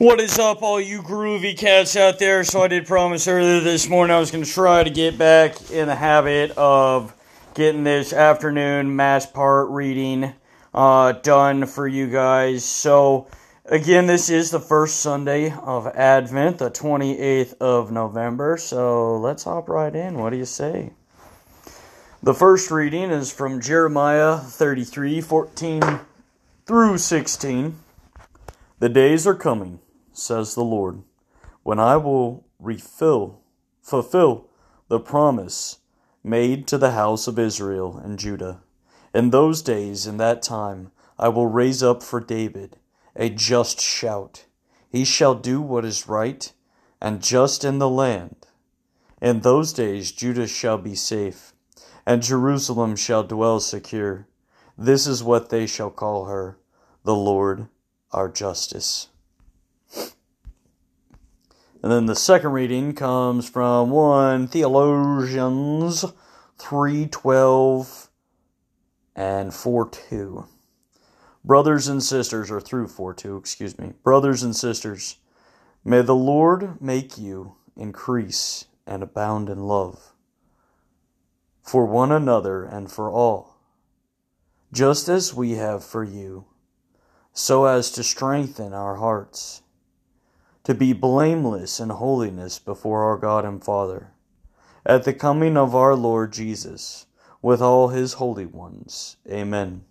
What is up, all you groovy cats out there? So, I did promise earlier this morning I was going to try to get back in the habit of getting this afternoon mass part reading uh, done for you guys. So, again, this is the first Sunday of Advent, the 28th of November. So, let's hop right in. What do you say? The first reading is from Jeremiah 33 14 through 16. The days are coming says the Lord, when I will refill, fulfill the promise made to the house of Israel and Judah. In those days, in that time, I will raise up for David a just shout. He shall do what is right and just in the land. In those days, Judah shall be safe, and Jerusalem shall dwell secure. This is what they shall call her, the Lord our justice. And then the second reading comes from 1 Thessalonians 3:12 and 4:2. Brothers and sisters, or through 4:2, excuse me. Brothers and sisters, may the Lord make you increase and abound in love for one another and for all, just as we have for you, so as to strengthen our hearts to be blameless in holiness before our God and Father, at the coming of our Lord Jesus, with all his holy ones. Amen.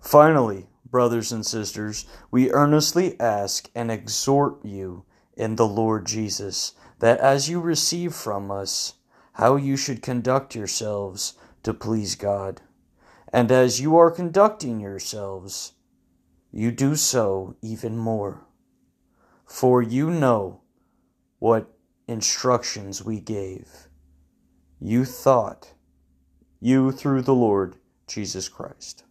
Finally, brothers and sisters, we earnestly ask and exhort you in the Lord Jesus, that as you receive from us how you should conduct yourselves to please God, and as you are conducting yourselves, you do so even more for you know what instructions we gave. You thought, you through the Lord Jesus Christ.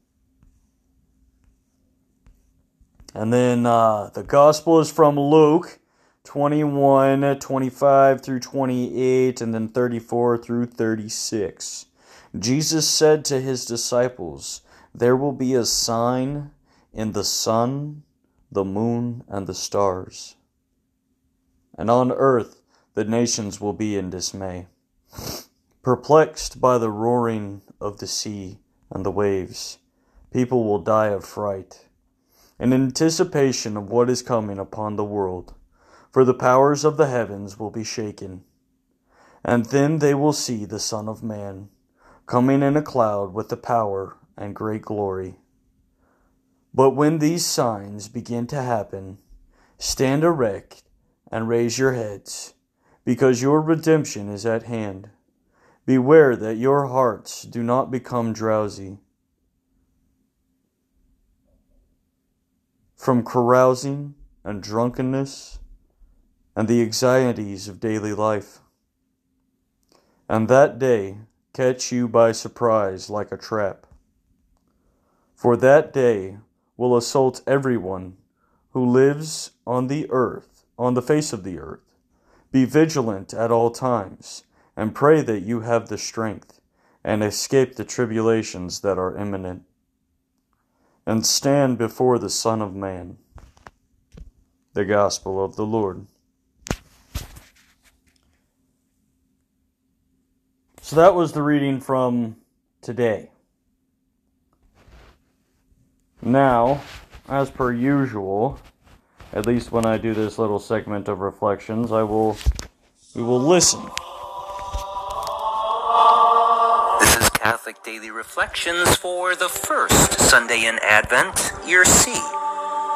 And then uh, the gospel is from Luke 21, 25 through 28, and then 34 through 36. Jesus said to his disciples, There will be a sign in the sun the moon, and the stars. And on earth the nations will be in dismay, perplexed by the roaring of the sea and the waves. People will die of fright, in anticipation of what is coming upon the world, for the powers of the heavens will be shaken. And then they will see the Son of Man coming in a cloud with the power and great glory. But when these signs begin to happen, stand erect and raise your heads, because your redemption is at hand. Beware that your hearts do not become drowsy from carousing and drunkenness and the anxieties of daily life. And that day catch you by surprise like a trap. For that day will assault everyone who lives on the earth, on the face of the earth. Be vigilant at all times, and pray that you have the strength and escape the tribulations that are imminent, and stand before the Son of Man. The Gospel of the Lord. So that was the reading from today. Now, as per usual, at least when I do this little segment of reflections, I will we will listen. This is Catholic Daily Reflections for the first Sunday in Advent, Year C.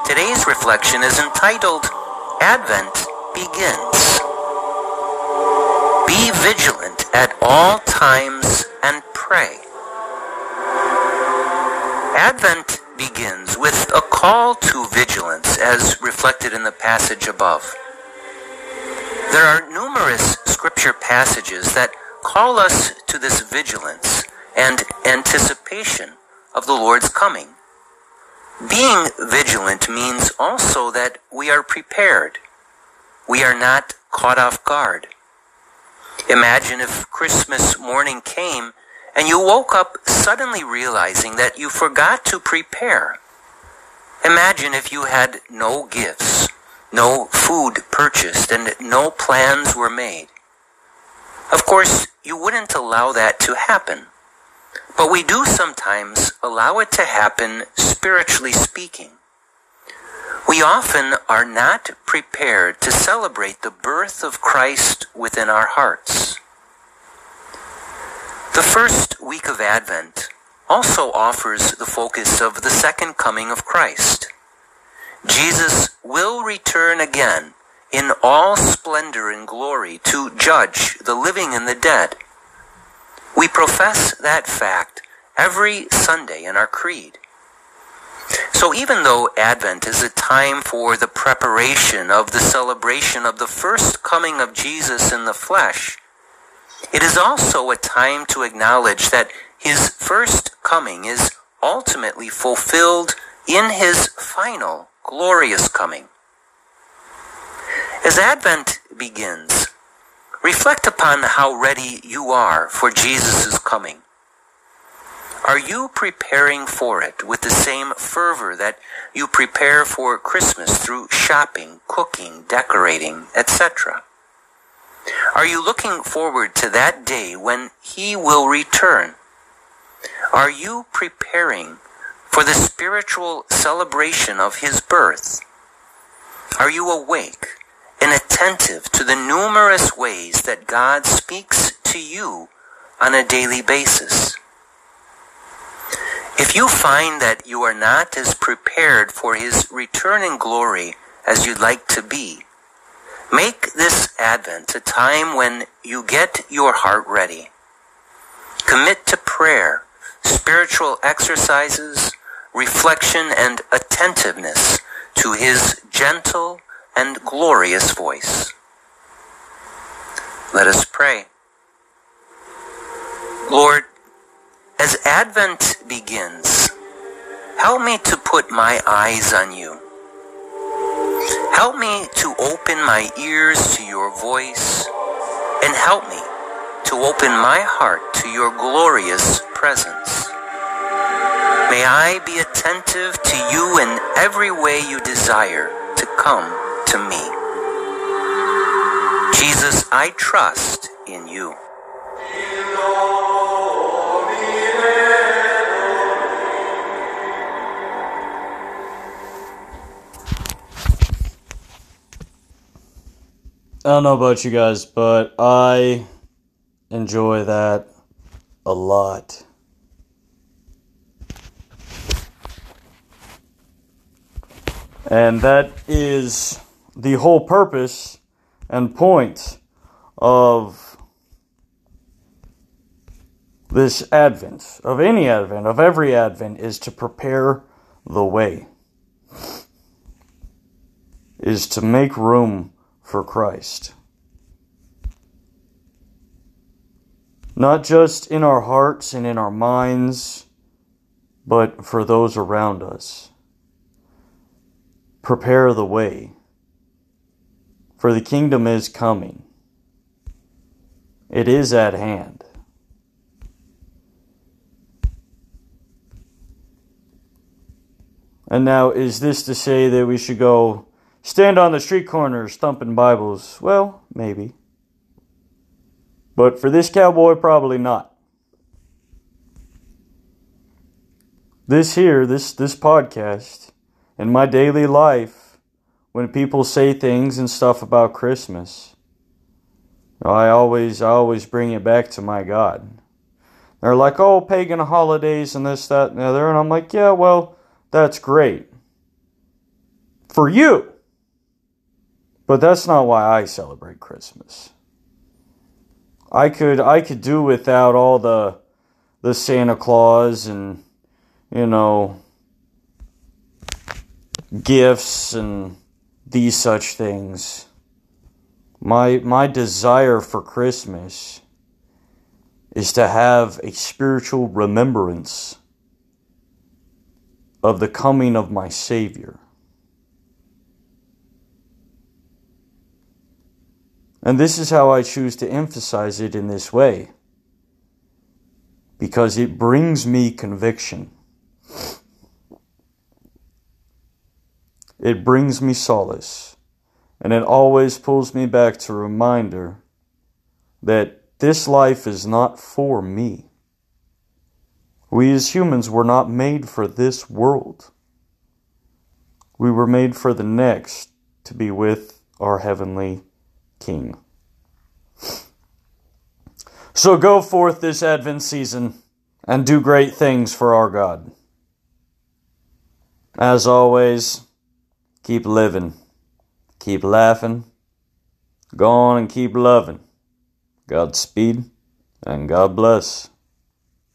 Today's reflection is entitled Advent Begins. Be vigilant at all times passage above. There are numerous scripture passages that call us to this vigilance and anticipation of the Lord's coming. Being vigilant means also that we are prepared. We are not caught off guard. Imagine if Christmas morning came and you woke up suddenly realizing that you forgot to prepare. Imagine if you had no gifts, no food purchased, and no plans were made. Of course, you wouldn't allow that to happen. But we do sometimes allow it to happen spiritually speaking. We often are not prepared to celebrate the birth of Christ within our hearts. The first week of Advent also offers the focus of the second coming of Christ. Jesus will return again in all splendor and glory to judge the living and the dead. We profess that fact every Sunday in our creed. So even though Advent is a time for the preparation of the celebration of the first coming of Jesus in the flesh, it is also a time to acknowledge that his first coming is ultimately fulfilled in his final glorious coming. As Advent begins, reflect upon how ready you are for Jesus' coming. Are you preparing for it with the same fervor that you prepare for Christmas through shopping, cooking, decorating, etc.? Are you looking forward to that day when He will return? Are you preparing for the spiritual celebration of His birth? Are you awake and attentive to the numerous ways that God speaks to you on a daily basis? If you find that you are not as prepared for His return in glory as you'd like to be, make this Advent a time when you get your heart ready. Commit to prayer, spiritual exercises, reflection, and attentiveness to His gentle and glorious voice. Let us pray. Lord, as Advent begins, help me to put my eyes on you. Help me to open my ears to your voice and help me to open my heart to your glorious presence. May I be attentive to you in every way you desire to come to me. Jesus, I trust in you. I don't know about you guys, but I enjoy that a lot. And that is the whole purpose and point of this Advent, of any Advent, of every Advent, is to prepare the way, is to make room for Christ. Not just in our hearts and in our minds, but for those around us. Prepare the way, for the kingdom is coming. It is at hand. And now, is this to say that we should go Stand on the street corners thumping Bibles. Well, maybe. But for this cowboy, probably not. This here, this this podcast, in my daily life, when people say things and stuff about Christmas, I always I always bring it back to my God. They're like, oh, pagan holidays and this, that, and the other. And I'm like, yeah, well, that's great. For you. But that's not why I celebrate Christmas. I could I could do without all the the Santa Claus and you know gifts and these such things. My my desire for Christmas is to have a spiritual remembrance of the coming of my Savior. And this is how I choose to emphasize it in this way. Because it brings me conviction. It brings me solace. And it always pulls me back to reminder that this life is not for me. We as humans were not made for this world. We were made for the next to be with our heavenly King. So go forth this Advent season and do great things for our God. As always, keep living, keep laughing, go on and keep loving. Godspeed and God bless.